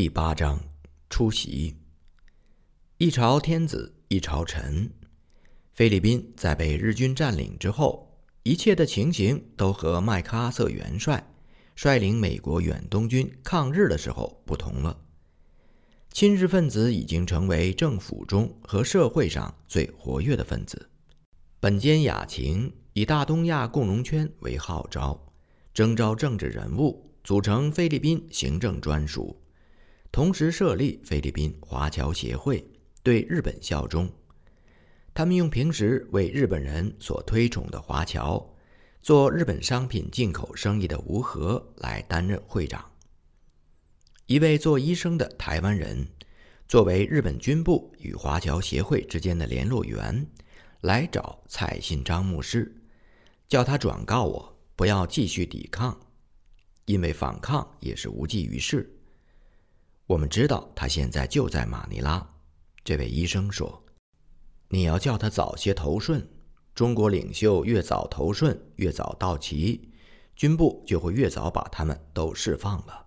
第八章出席。一朝天子一朝臣。菲律宾在被日军占领之后，一切的情形都和麦克阿瑟元帅率领美国远东军抗日的时候不同了。亲日分子已经成为政府中和社会上最活跃的分子。本间雅晴以大东亚共荣圈为号召，征召政治人物，组成菲律宾行政专属。同时设立菲律宾华侨协会，对日本效忠。他们用平时为日本人所推崇的华侨，做日本商品进口生意的吴和来担任会长。一位做医生的台湾人，作为日本军部与华侨协会之间的联络员，来找蔡信章牧师，叫他转告我不要继续抵抗，因为反抗也是无济于事。我们知道他现在就在马尼拉。这位医生说：“你要叫他早些投顺。中国领袖越早投顺，越早到齐，军部就会越早把他们都释放了。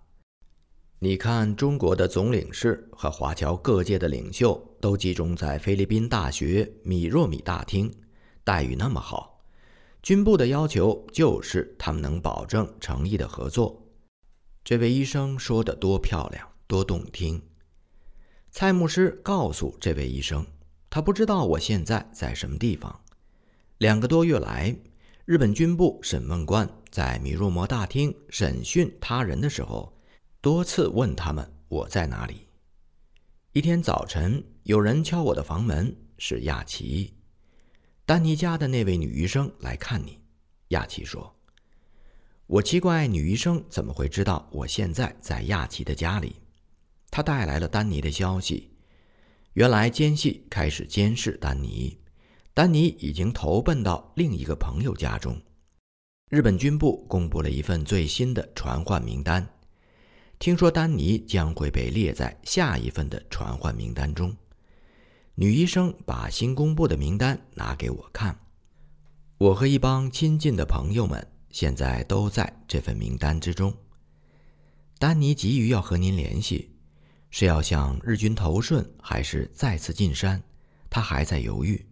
你看，中国的总领事和华侨各界的领袖都集中在菲律宾大学米若米大厅，待遇那么好。军部的要求就是他们能保证诚意的合作。”这位医生说的多漂亮！多动听！蔡牧师告诉这位医生，他不知道我现在在什么地方。两个多月来，日本军部审问官在米若摩大厅审讯他人的时候，多次问他们我在哪里。一天早晨，有人敲我的房门，是亚奇，丹尼家的那位女医生来看你。亚奇说：“我奇怪女医生怎么会知道我现在在亚奇的家里。”他带来了丹尼的消息。原来奸细开始监视丹尼，丹尼已经投奔到另一个朋友家中。日本军部公布了一份最新的传唤名单，听说丹尼将会被列在下一份的传唤名单中。女医生把新公布的名单拿给我看，我和一帮亲近的朋友们现在都在这份名单之中。丹尼急于要和您联系。是要向日军投顺，还是再次进山？他还在犹豫。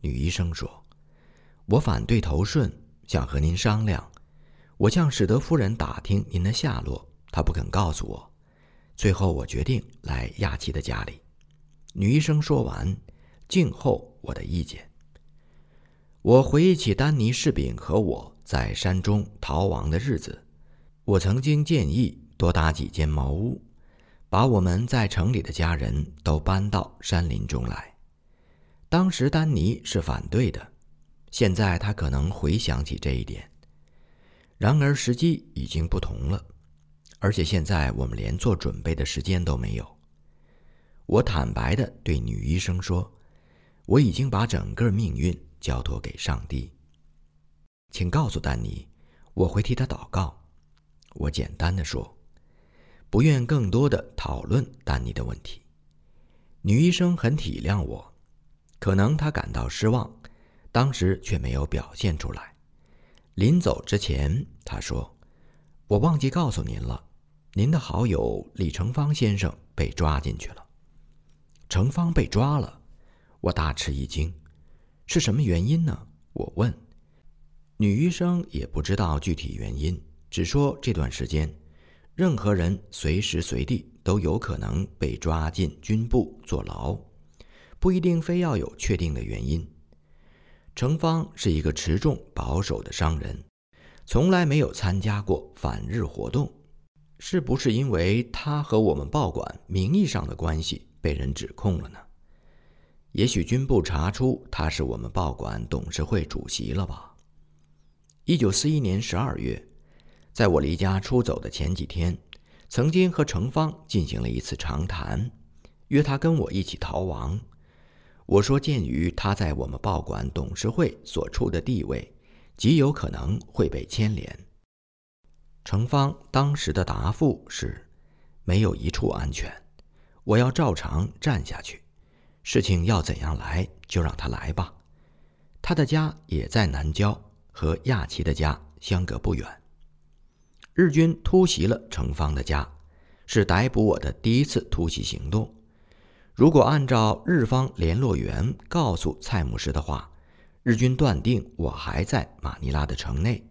女医生说：“我反对投顺，想和您商量。我向史德夫人打听您的下落，她不肯告诉我。最后，我决定来亚奇的家里。”女医生说完，静候我的意见。我回忆起丹尼士兵和我在山中逃亡的日子，我曾经建议多搭几间茅屋。把我们在城里的家人都搬到山林中来。当时丹尼是反对的，现在他可能回想起这一点。然而时机已经不同了，而且现在我们连做准备的时间都没有。我坦白地对女医生说：“我已经把整个命运交托给上帝，请告诉丹尼，我会替他祷告。”我简单的说。不愿更多的讨论丹尼的问题。女医生很体谅我，可能她感到失望，当时却没有表现出来。临走之前，她说：“我忘记告诉您了，您的好友李成芳先生被抓进去了。”成芳被抓了，我大吃一惊。是什么原因呢？我问。女医生也不知道具体原因，只说这段时间。任何人随时随地都有可能被抓进军部坐牢，不一定非要有确定的原因。程芳是一个持重保守的商人，从来没有参加过反日活动。是不是因为他和我们报馆名义上的关系被人指控了呢？也许军部查出他是我们报馆董事会主席了吧？一九四一年十二月。在我离家出走的前几天，曾经和程芳进行了一次长谈，约他跟我一起逃亡。我说，鉴于他在我们报馆董事会所处的地位，极有可能会被牵连。程芳当时的答复是：没有一处安全，我要照常站下去，事情要怎样来就让他来吧。他的家也在南郊，和亚奇的家相隔不远。日军突袭了程芳的家，是逮捕我的第一次突袭行动。如果按照日方联络员告诉蔡牧师的话，日军断定我还在马尼拉的城内，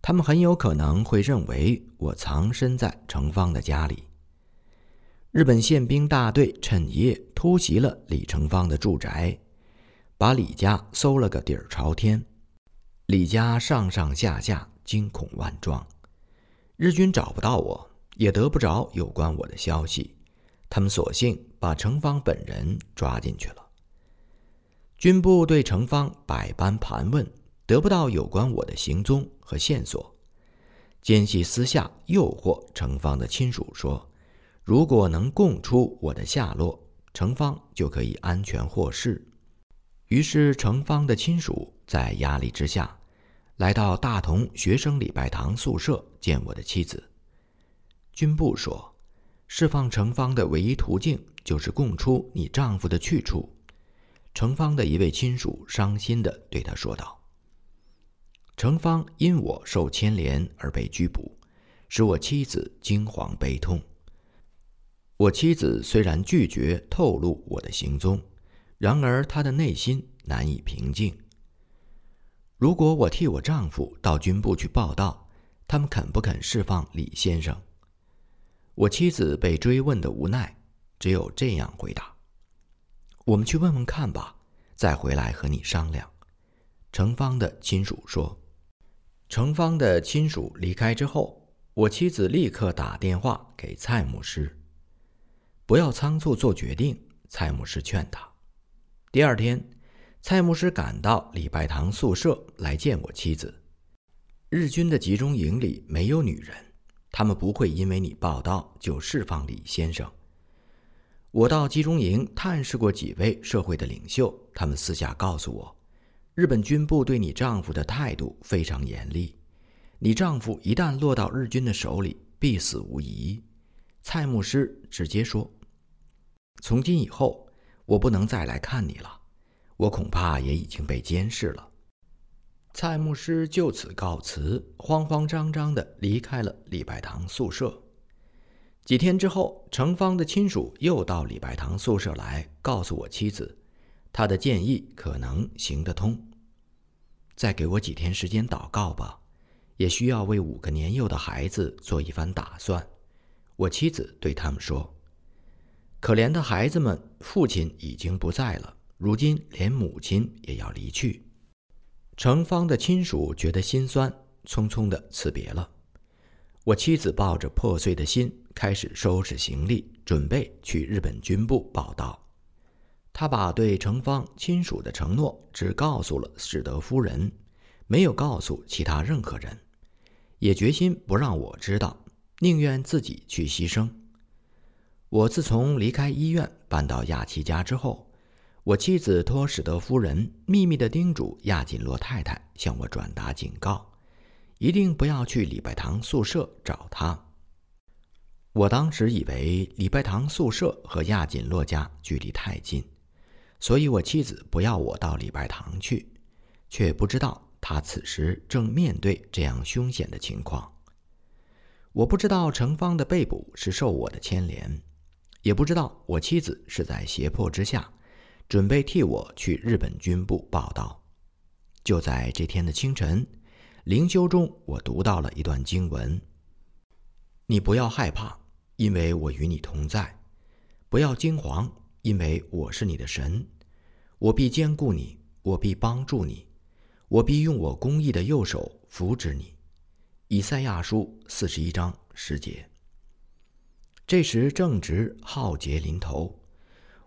他们很有可能会认为我藏身在程方的家里。日本宪兵大队趁夜突袭了李成方的住宅，把李家搜了个底儿朝天。李家上上下下惊恐万状，日军找不到我，也得不着有关我的消息。他们索性把程方本人抓进去了。军部对程方百般盘问，得不到有关我的行踪和线索。奸细私下诱惑程方的亲属说：“如果能供出我的下落，程方就可以安全获释。”于是，程方的亲属在压力之下。来到大同学生礼拜堂宿舍见我的妻子。军部说，释放程芳的唯一途径就是供出你丈夫的去处。程芳的一位亲属伤心地对他说道：“程芳因我受牵连而被拘捕，使我妻子惊惶悲痛。我妻子虽然拒绝透露我的行踪，然而她的内心难以平静。”如果我替我丈夫到军部去报道，他们肯不肯释放李先生？我妻子被追问的无奈，只有这样回答：“我们去问问看吧，再回来和你商量。”程芳的亲属说。程芳的亲属离开之后，我妻子立刻打电话给蔡牧师：“不要仓促做决定。”蔡牧师劝他。第二天。蔡牧师赶到礼拜堂宿舍来见我妻子。日军的集中营里没有女人，他们不会因为你报道就释放李先生。我到集中营探视过几位社会的领袖，他们私下告诉我，日本军部对你丈夫的态度非常严厉。你丈夫一旦落到日军的手里，必死无疑。蔡牧师直接说：“从今以后，我不能再来看你了。”我恐怕也已经被监视了。蔡牧师就此告辞，慌慌张张地离开了礼拜堂宿舍。几天之后，程芳的亲属又到礼拜堂宿舍来，告诉我妻子，他的建议可能行得通。再给我几天时间祷告吧，也需要为五个年幼的孩子做一番打算。我妻子对他们说：“可怜的孩子们，父亲已经不在了。”如今连母亲也要离去，程芳的亲属觉得心酸，匆匆的辞别了。我妻子抱着破碎的心，开始收拾行李，准备去日本军部报道。他把对程芳亲属的承诺只告诉了史德夫人，没有告诉其他任何人，也决心不让我知道，宁愿自己去牺牲。我自从离开医院，搬到亚奇家之后。我妻子托史德夫人秘密地叮嘱亚锦洛太太向我转达警告，一定不要去礼拜堂宿舍找他。我当时以为礼拜堂宿舍和亚锦洛家距离太近，所以我妻子不要我到礼拜堂去，却不知道他此时正面对这样凶险的情况。我不知道程芳的被捕是受我的牵连，也不知道我妻子是在胁迫之下。准备替我去日本军部报道。就在这天的清晨，灵修中我读到了一段经文：“你不要害怕，因为我与你同在；不要惊惶，因为我是你的神。我必坚固你，我必帮助你，我必用我公义的右手扶持你。”以赛亚书四十一章十节。这时正值浩劫临头。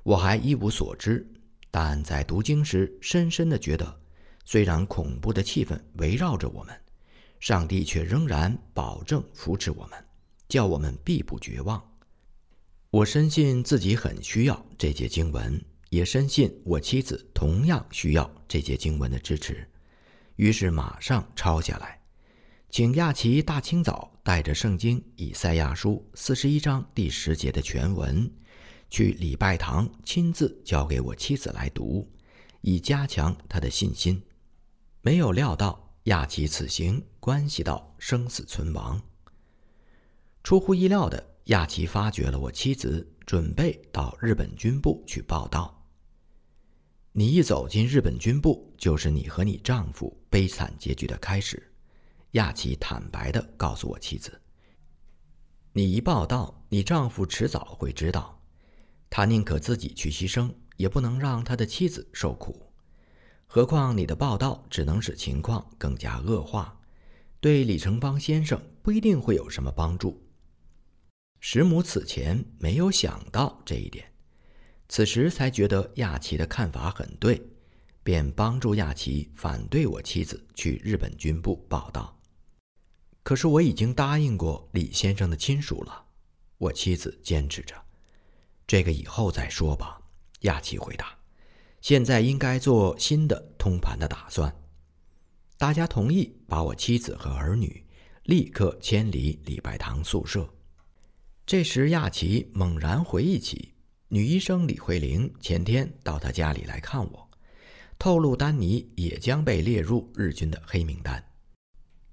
我还一无所知，但在读经时，深深的觉得，虽然恐怖的气氛围绕着我们，上帝却仍然保证扶持我们，叫我们必不绝望。我深信自己很需要这节经文，也深信我妻子同样需要这节经文的支持，于是马上抄下来，请亚奇大清早带着圣经以赛亚书四十一章第十节的全文。去礼拜堂亲自交给我妻子来读，以加强她的信心。没有料到亚奇此行关系到生死存亡。出乎意料的，亚奇发觉了我妻子准备到日本军部去报道。你一走进日本军部，就是你和你丈夫悲惨结局的开始。亚奇坦白地告诉我妻子：“你一报道，你丈夫迟早会知道，他宁可自己去牺牲，也不能让他的妻子受苦。何况你的报道只能使情况更加恶化，对李成邦先生不一定会有什么帮助。”石母此前没有想到这一点。此时才觉得亚奇的看法很对，便帮助亚奇反对我妻子去日本军部报道。可是我已经答应过李先生的亲属了，我妻子坚持着，这个以后再说吧。亚奇回答：“现在应该做新的通盘的打算。”大家同意把我妻子和儿女立刻迁离礼拜堂宿舍。这时，亚奇猛然回忆起。女医生李慧玲前天到他家里来看我，透露丹尼也将被列入日军的黑名单。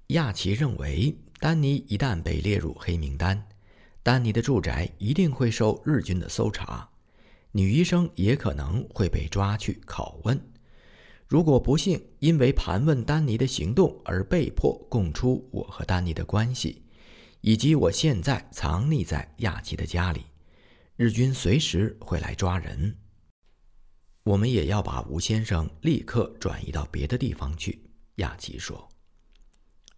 亚奇认为，丹尼一旦被列入黑名单，丹尼的住宅一定会受日军的搜查，女医生也可能会被抓去拷问。如果不幸因为盘问丹尼的行动而被迫供出我和丹尼的关系，以及我现在藏匿在亚奇的家里。日军随时会来抓人，我们也要把吴先生立刻转移到别的地方去。亚奇说：“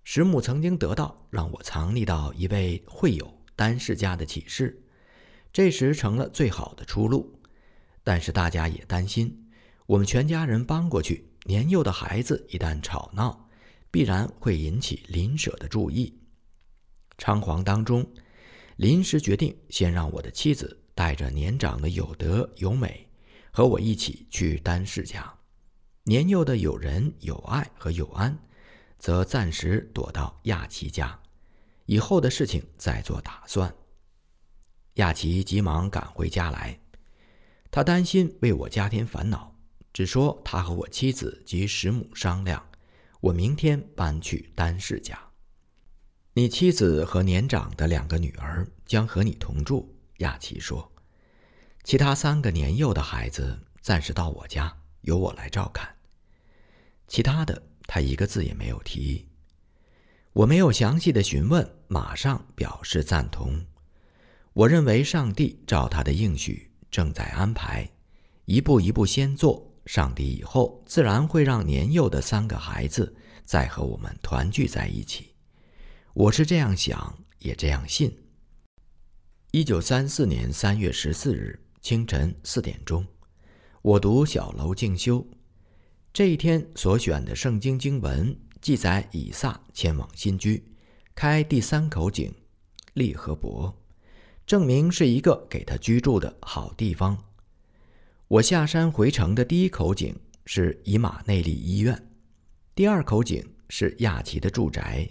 石母曾经得到让我藏匿到一位会友丹氏家的启示，这时成了最好的出路。但是大家也担心，我们全家人搬过去，年幼的孩子一旦吵闹，必然会引起邻舍的注意。仓皇当中，临时决定先让我的妻子。”带着年长的有德有美，和我一起去丹氏家；年幼的有人有爱和有安，则暂时躲到亚奇家，以后的事情再做打算。亚奇急忙赶回家来，他担心为我家添烦恼，只说他和我妻子及石母商量，我明天搬去丹氏家。你妻子和年长的两个女儿将和你同住。亚奇说。其他三个年幼的孩子暂时到我家，由我来照看。其他的，他一个字也没有提。我没有详细的询问，马上表示赞同。我认为上帝照他的应许正在安排，一步一步先做。上帝以后自然会让年幼的三个孩子再和我们团聚在一起。我是这样想，也这样信。一九三四年三月十四日。清晨四点钟，我读小楼静修。这一天所选的圣经经文记载以撒前往新居，开第三口井利和伯，证明是一个给他居住的好地方。我下山回城的第一口井是以马内利医院，第二口井是亚奇的住宅，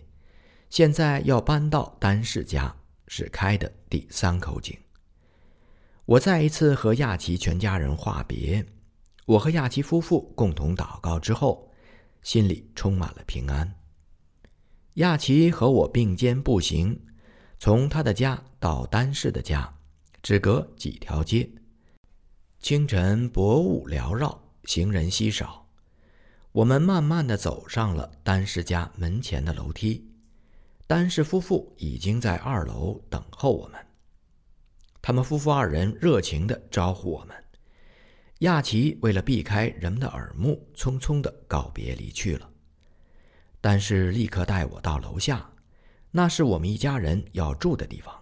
现在要搬到丹氏家，是开的第三口井。我再一次和亚奇全家人话别，我和亚奇夫妇共同祷告之后，心里充满了平安。亚奇和我并肩步行，从他的家到丹氏的家，只隔几条街。清晨薄雾缭绕，行人稀少，我们慢慢的走上了丹氏家门前的楼梯。丹氏夫妇已经在二楼等候我们。他们夫妇二人热情地招呼我们。亚奇为了避开人们的耳目，匆匆地告别离去了。但是立刻带我到楼下，那是我们一家人要住的地方。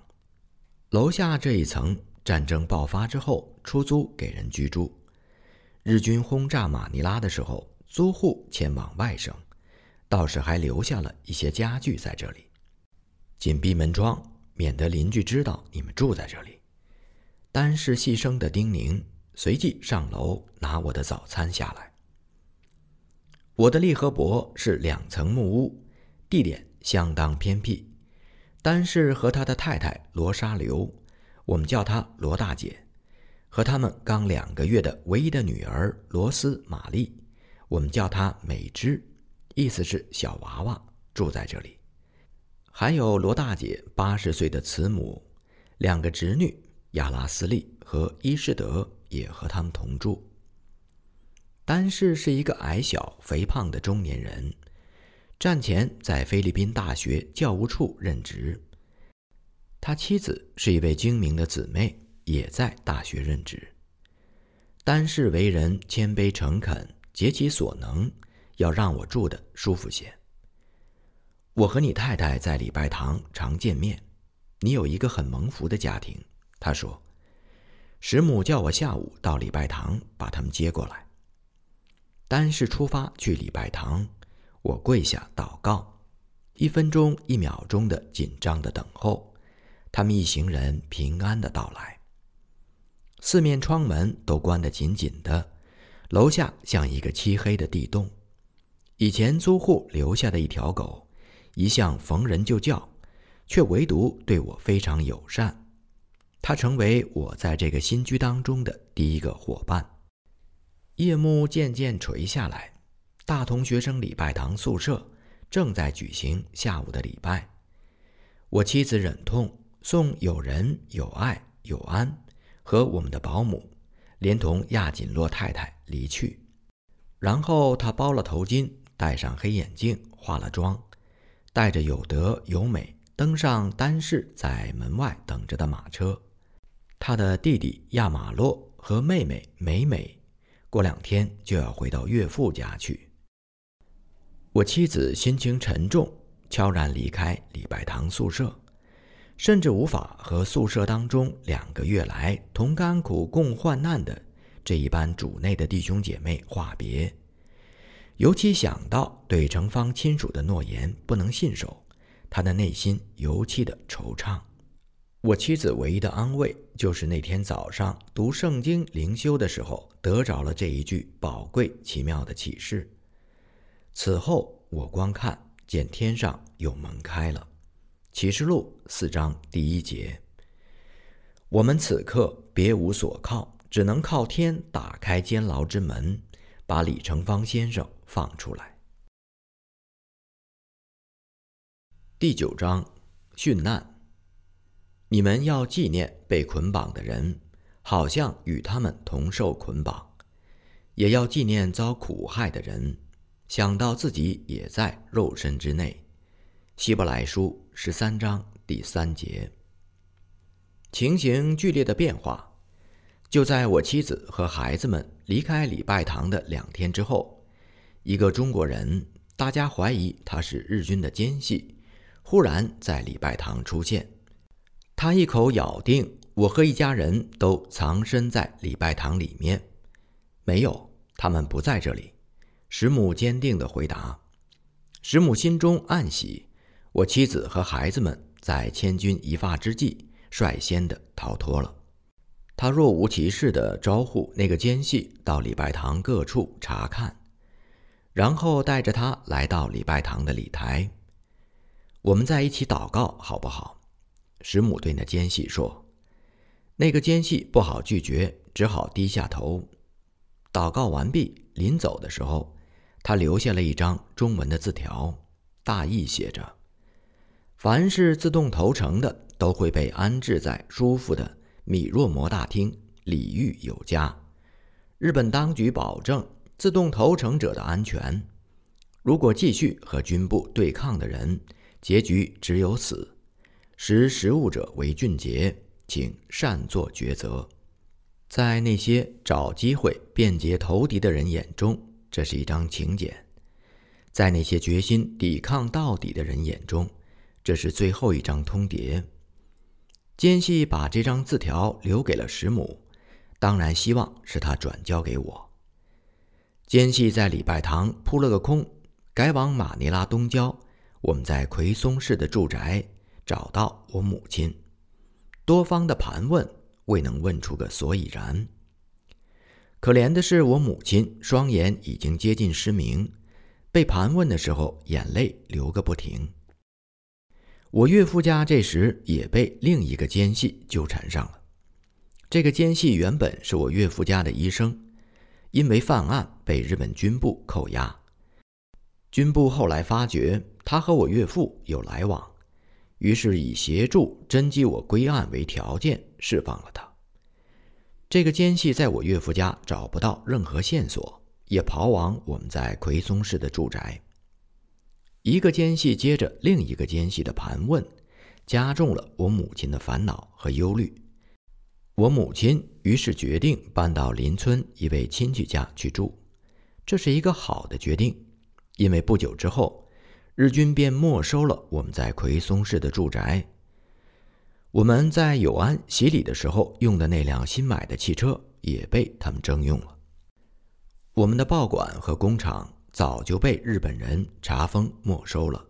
楼下这一层，战争爆发之后出租给人居住。日军轰炸马尼拉的时候，租户前往外省，倒是还留下了一些家具在这里。紧闭门窗，免得邻居知道你们住在这里。单是细声的叮咛，随即上楼拿我的早餐下来。我的利和伯是两层木屋，地点相当偏僻。丹是和他的太太罗莎流，我们叫她罗大姐，和他们刚两个月的唯一的女儿罗斯玛丽，我们叫她美芝，意思是小娃娃，住在这里。还有罗大姐八十岁的慈母。两个侄女亚拉斯利和伊士德也和他们同住。丹氏是一个矮小、肥胖的中年人，战前在菲律宾大学教务处任职。他妻子是一位精明的姊妹，也在大学任职。丹氏为人谦卑诚恳，竭其所能要让我住的舒服些。我和你太太在礼拜堂常见面，你有一个很蒙福的家庭。他说，师母叫我下午到礼拜堂把他们接过来。单是出发去礼拜堂，我跪下祷告，一分钟一秒钟的紧张的等候，他们一行人平安的到来。四面窗门都关得紧紧的，楼下像一个漆黑的地洞。以前租户留下的一条狗，一向逢人就叫，却唯独对我非常友善。他成为我在这个新居当中的第一个伙伴。夜幕渐渐垂下来，大同学生礼拜堂宿舍正在举行下午的礼拜。我妻子忍痛送有人、有爱、有安和我们的保姆，连同亚锦洛太太离去。然后她包了头巾，戴上黑眼镜，化了妆，带着有德有美，登上丹氏在门外等着的马车。他的弟弟亚马洛和妹妹美美。过两天就要回到岳父家去。我妻子心情沉重，悄然离开礼拜堂宿舍，甚至无法和宿舍当中两个月来同甘苦共患难的这一班主内的弟兄姐妹话别。尤其想到对程芳亲属的诺言不能信守，他的内心尤其的惆怅。我妻子唯一的安慰，就是那天早上读圣经灵修的时候，得着了这一句宝贵奇妙的启示。此后，我光看见天上有门开了，《启示录》四章第一节。我们此刻别无所靠，只能靠天打开监牢之门，把李成芳先生放出来。第九章，殉难。你们要纪念被捆绑的人，好像与他们同受捆绑；也要纪念遭苦害的人，想到自己也在肉身之内。希伯来书十三章第三节。情形剧烈的变化，就在我妻子和孩子们离开礼拜堂的两天之后，一个中国人，大家怀疑他是日军的奸细，忽然在礼拜堂出现。他一口咬定我和一家人都藏身在礼拜堂里面，没有，他们不在这里。石母坚定地回答。石母心中暗喜，我妻子和孩子们在千钧一发之际率先的逃脱了。他若无其事地招呼那个奸细到礼拜堂各处查看，然后带着他来到礼拜堂的礼台。我们在一起祷告，好不好？师母对那奸细说：“那个奸细不好拒绝，只好低下头。祷告完毕，临走的时候，他留下了一张中文的字条，大意写着：‘凡是自动投诚的，都会被安置在舒服的米若摩大厅，礼遇有加。日本当局保证自动投诚者的安全。如果继续和军部对抗的人，结局只有死。’”识时务者为俊杰，请善作抉择。在那些找机会便捷投敌的人眼中，这是一张请柬；在那些决心抵抗到底的人眼中，这是最后一张通牒。奸细把这张字条留给了石母，当然希望是他转交给我。奸细在礼拜堂扑了个空，改往马尼拉东郊。我们在奎松市的住宅。找到我母亲，多方的盘问未能问出个所以然。可怜的是，我母亲双眼已经接近失明，被盘问的时候眼泪流个不停。我岳父家这时也被另一个奸细纠缠上了。这个奸细原本是我岳父家的医生，因为犯案被日本军部扣押。军部后来发觉他和我岳父有来往。于是以协助侦缉我归案为条件释放了他。这个奸细在我岳父家找不到任何线索，也逃往我们在奎松市的住宅。一个奸细接着另一个奸细的盘问，加重了我母亲的烦恼和忧虑。我母亲于是决定搬到邻村一位亲戚家去住，这是一个好的决定，因为不久之后，日军便没收了我们在奎松市的住宅。我们在友安洗礼的时候用的那辆新买的汽车也被他们征用了。我们的报馆和工厂早就被日本人查封没收了，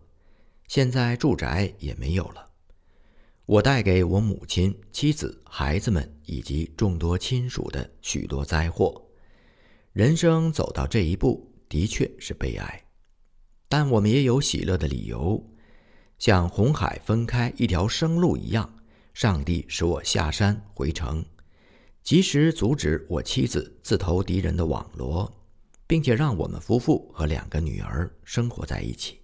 现在住宅也没有了。我带给我母亲、妻子、孩子们以及众多亲属的许多灾祸。人生走到这一步，的确是悲哀，但我们也有喜乐的理由，像红海分开一条生路一样。上帝使我下山回城，及时阻止我妻子自投敌人的网罗，并且让我们夫妇和两个女儿生活在一起。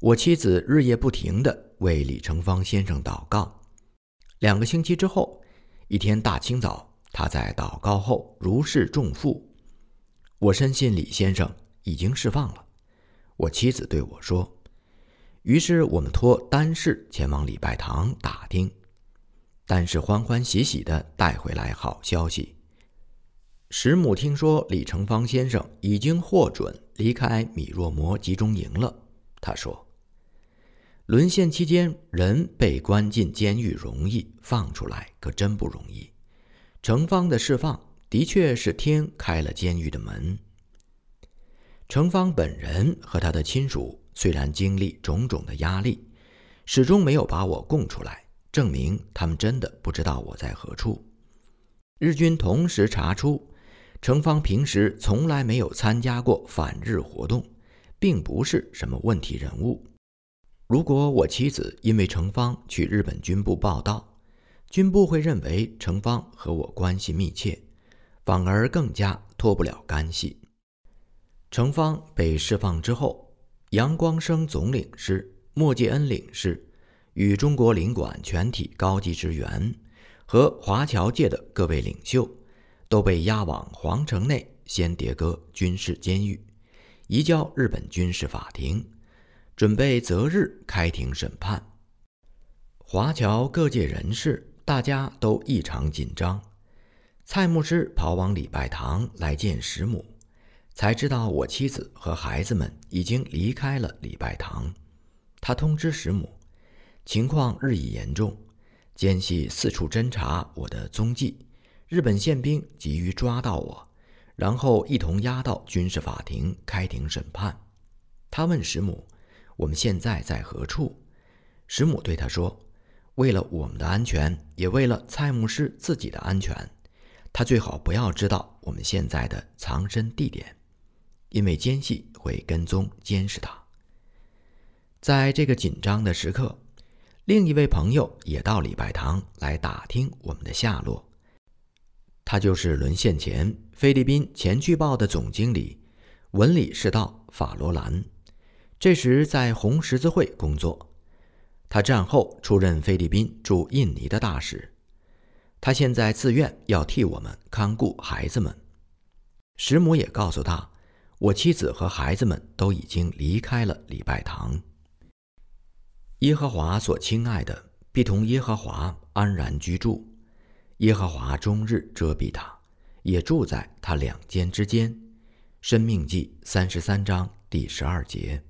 我妻子日夜不停地为李成芳先生祷告。两个星期之后，一天大清早，他在祷告后如释重负。我深信李先生已经释放了。我妻子对我说。于是我们托丹氏前往礼拜堂打听，丹氏欢欢喜喜地带回来好消息。石母听说李成芳先生已经获准离开米若摩集中营了。他说：“沦陷期间，人被关进监狱容易，放出来可真不容易。成芳的释放的确是天开了监狱的门。程芳本人和他的亲属。”虽然经历种种的压力，始终没有把我供出来，证明他们真的不知道我在何处。日军同时查出，程芳平时从来没有参加过反日活动，并不是什么问题人物。如果我妻子因为程芳去日本军部报道，军部会认为程芳和我关系密切，反而更加脱不了干系。程芳被释放之后。杨光生总领事、莫介恩领事与中国领馆全体高级职员和华侨界的各位领袖，都被押往皇城内先迭戈军事监狱，移交日本军事法庭，准备择日开庭审判。华侨各界人士大家都异常紧张。蔡牧师跑往礼拜堂来见石母。才知道我妻子和孩子们已经离开了礼拜堂。他通知石母，情况日益严重，奸细四处侦查我的踪迹。日本宪兵急于抓到我，然后一同押到军事法庭开庭审判。他问石母：“我们现在在何处？”石母对他说：“为了我们的安全，也为了蔡牧师自己的安全，他最好不要知道我们现在的藏身地点。”因为奸细会跟踪监视他。在这个紧张的时刻，另一位朋友也到礼拜堂来打听我们的下落。他就是沦陷前菲律宾前剧报的总经理文理世道法罗兰，这时在红十字会工作。他战后出任菲律宾驻印尼的大使。他现在自愿要替我们看顾孩子们。石母也告诉他。我妻子和孩子们都已经离开了礼拜堂。耶和华所亲爱的，必同耶和华安然居住。耶和华终日遮蔽他，也住在他两间之间。生命记三十三章第十二节。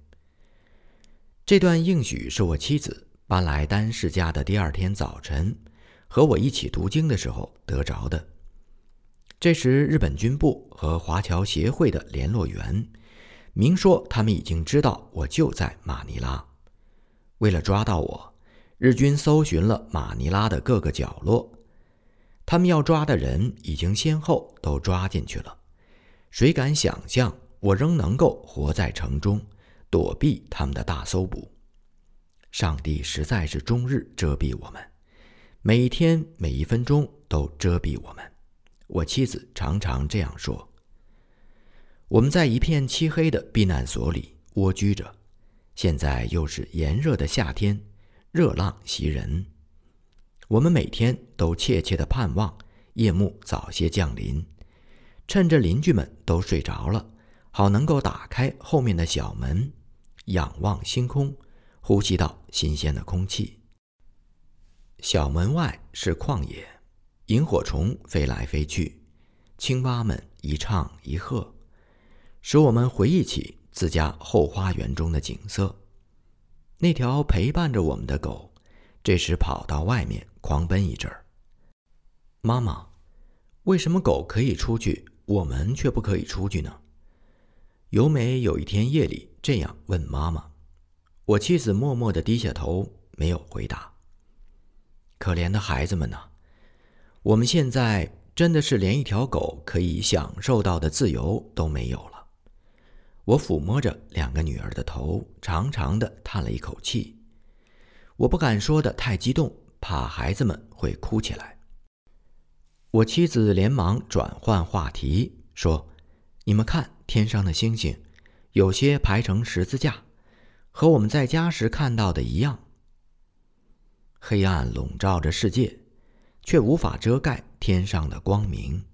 这段应许是我妻子搬来丹氏家的第二天早晨，和我一起读经的时候得着的。这时，日本军部和华侨协会的联络员明说，他们已经知道我就在马尼拉。为了抓到我，日军搜寻了马尼拉的各个角落。他们要抓的人已经先后都抓进去了。谁敢想象我仍能够活在城中，躲避他们的大搜捕？上帝实在是终日遮蔽我们，每一天每一分钟都遮蔽我们。我妻子常常这样说：“我们在一片漆黑的避难所里蜗居着，现在又是炎热的夏天，热浪袭人。我们每天都切切的盼望夜幕早些降临，趁着邻居们都睡着了，好能够打开后面的小门，仰望星空，呼吸到新鲜的空气。小门外是旷野，萤火虫飞来飞去，青蛙们一唱一和，使我们回忆起。自家后花园中的景色，那条陪伴着我们的狗，这时跑到外面狂奔一阵儿。妈妈，为什么狗可以出去，我们却不可以出去呢？由美有一天夜里这样问妈妈。我妻子默默地低下头，没有回答。可怜的孩子们呐，我们现在真的是连一条狗可以享受到的自由都没有了。我抚摸着两个女儿的头，长长的叹了一口气。我不敢说的太激动，怕孩子们会哭起来。我妻子连忙转换话题，说：“你们看天上的星星，有些排成十字架，和我们在家时看到的一样。黑暗笼罩着世界，却无法遮盖天上的光明。”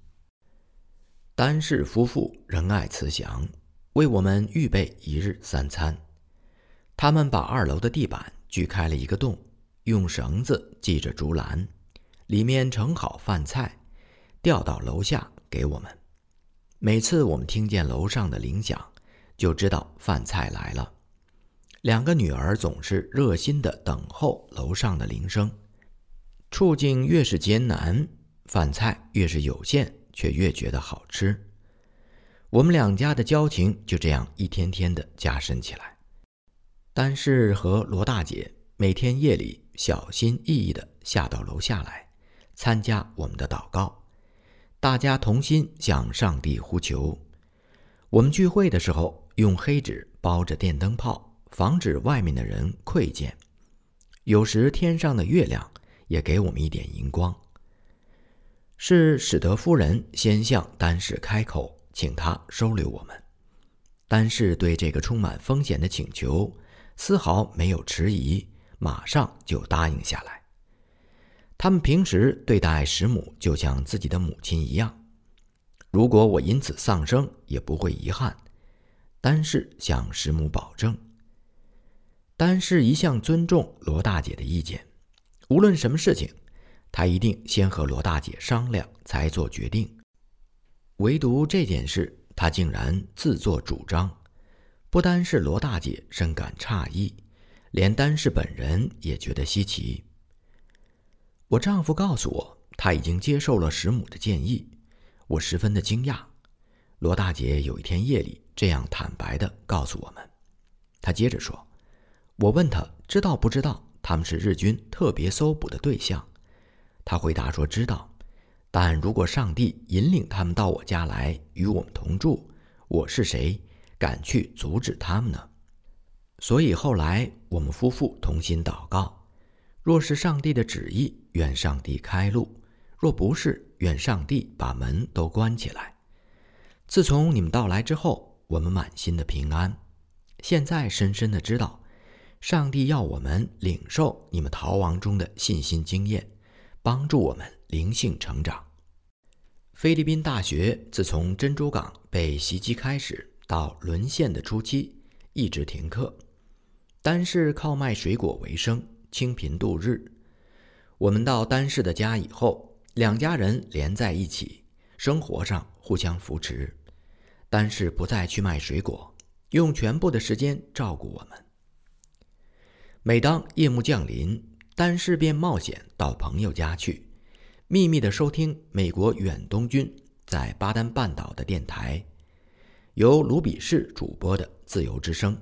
丹氏夫妇仁爱慈祥。为我们预备一日三餐，他们把二楼的地板锯开了一个洞，用绳子系着竹篮，里面盛好饭菜，吊到楼下给我们。每次我们听见楼上的铃响，就知道饭菜来了。两个女儿总是热心的等候楼上的铃声。处境越是艰难，饭菜越是有限，却越觉得好吃。我们两家的交情就这样一天天的加深起来。丹氏和罗大姐每天夜里小心翼翼的下到楼下来，参加我们的祷告，大家同心向上帝呼求。我们聚会的时候用黑纸包着电灯泡，防止外面的人窥见。有时天上的月亮也给我们一点荧光。是史德夫人先向丹氏开口。请他收留我们，丹氏对这个充满风险的请求丝毫没有迟疑，马上就答应下来。他们平时对待石母就像自己的母亲一样，如果我因此丧生，也不会遗憾。丹氏向石母保证。丹氏一向尊重罗大姐的意见，无论什么事情，他一定先和罗大姐商量才做决定。唯独这件事，他竟然自作主张，不单是罗大姐深感诧异，连丹氏本人也觉得稀奇。我丈夫告诉我，他已经接受了石母的建议，我十分的惊讶。罗大姐有一天夜里这样坦白的告诉我们。她接着说：“我问她知道不知道他们是日军特别搜捕的对象，他回答说知道。”但如果上帝引领他们到我家来与我们同住，我是谁，敢去阻止他们呢？所以后来我们夫妇同心祷告：若是上帝的旨意，愿上帝开路；若不是，愿上帝把门都关起来。自从你们到来之后，我们满心的平安。现在深深的知道，上帝要我们领受你们逃亡中的信心经验，帮助我们灵性成长。菲律宾大学自从珍珠港被袭击开始，到沦陷的初期，一直停课。丹氏靠卖水果为生，清贫度日。我们到丹氏的家以后，两家人连在一起，生活上互相扶持。丹氏不再去卖水果，用全部的时间照顾我们。每当夜幕降临，丹氏便冒险到朋友家去。秘密的收听美国远东军在巴丹半岛的电台，由卢比士主播的《自由之声》。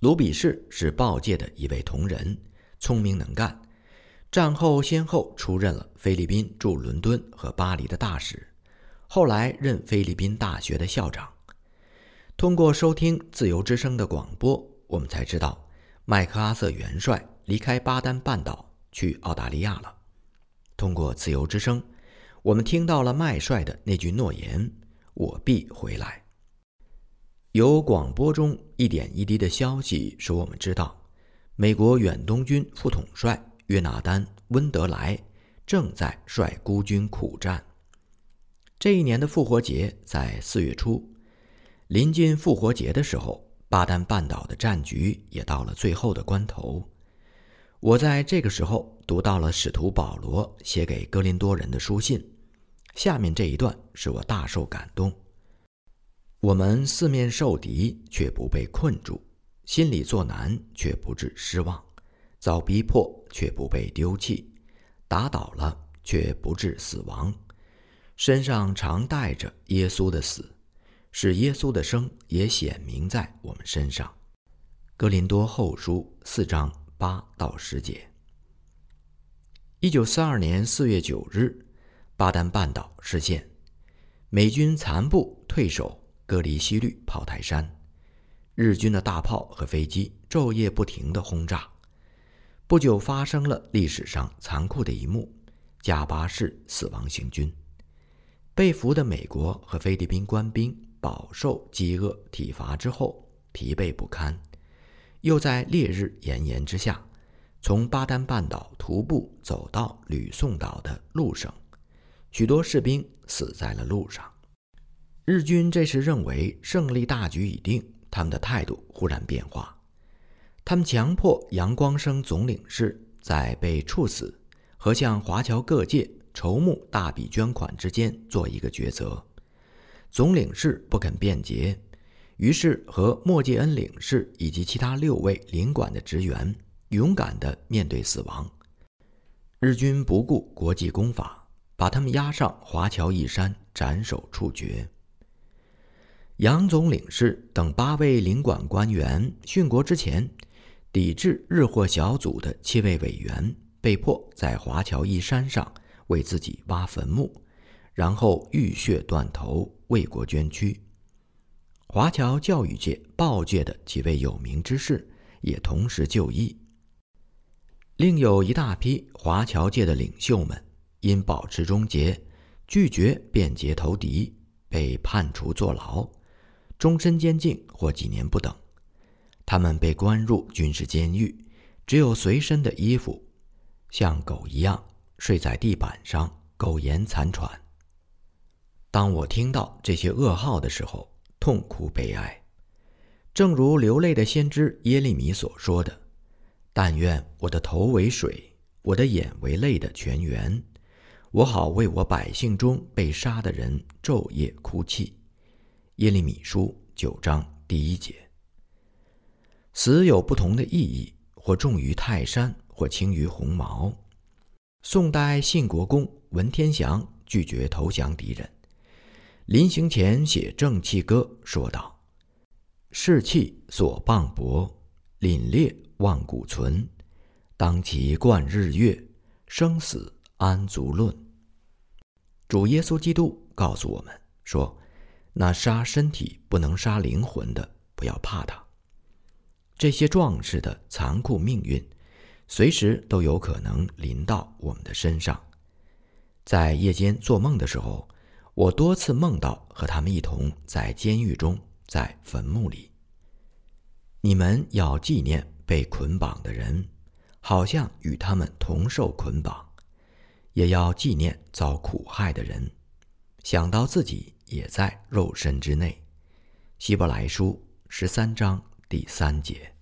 卢比士是报界的一位同仁，聪明能干。战后先后出任了菲律宾驻伦敦和巴黎的大使，后来任菲律宾大学的校长。通过收听《自由之声》的广播，我们才知道麦克阿瑟元帅离开巴丹半岛去澳大利亚了。通过自由之声，我们听到了麦帅的那句诺言：“我必回来。”由广播中一点一滴的消息使我们知道，美国远东军副统帅约纳丹·温德莱正在率孤军苦战。这一年的复活节在四月初，临近复活节的时候，巴丹半岛的战局也到了最后的关头。我在这个时候读到了使徒保罗写给哥林多人的书信，下面这一段使我大受感动。我们四面受敌，却不被困住；心里作难，却不致失望；遭逼迫，却不被丢弃；打倒了，却不致死亡。身上常带着耶稣的死，使耶稣的生也显明在我们身上。格林多后书四章八到十节。一九四二年四月九日，巴丹半岛失陷，美军残部退守。隔离西律炮台山，日军的大炮和飞机昼夜不停地轰炸。不久，发生了历史上残酷的一幕：加巴市死亡行军。被俘的美国和菲律宾官兵饱受饥饿体罚之后，疲惫不堪，又在烈日炎炎之下，从巴丹半岛徒步走到吕宋岛的路上，许多士兵死在了路上。日军这时认为胜利大局已定，他们的态度忽然变化。他们强迫杨光生总领事在被处死和向华侨各界筹募大笔捐款之间做一个抉择。总领事不肯辩解，于是和莫介恩领事以及其他六位领馆的职员勇敢地面对死亡。日军不顾国际公法，把他们押上华侨一山斩首处决。杨总领事等八位领馆官员殉国之前，抵制日货小组的七位委员被迫在华侨一山上为自己挖坟墓，然后浴血断头为国捐躯。华侨教育界、报界的几位有名之士也同时就义。另有一大批华侨界的领袖们因保持忠节，拒绝变节投敌，被判处坐牢。终身监禁或几年不等，他们被关入军事监狱，只有随身的衣服，像狗一样睡在地板上，苟延残喘。当我听到这些噩耗的时候，痛苦悲哀，正如流泪的先知耶利米所说的：“但愿我的头为水，我的眼为泪的泉源，我好为我百姓中被杀的人昼夜哭泣。”耶利米书九章第一节。死有不同的意义，或重于泰山，或轻于鸿毛。宋代信国公文天祥拒绝投降敌人，临行前写正气歌，说道：“士气所磅礴，凛冽万古存。当其贯日月，生死安足论。”主耶稣基督告诉我们说。那杀身体不能杀灵魂的，不要怕他。这些壮士的残酷命运，随时都有可能临到我们的身上。在夜间做梦的时候，我多次梦到和他们一同在监狱中，在坟墓里。你们要纪念被捆绑的人，好像与他们同受捆绑；也要纪念遭苦害的人，想到自己。也在肉身之内，《希伯来书》十三章第三节。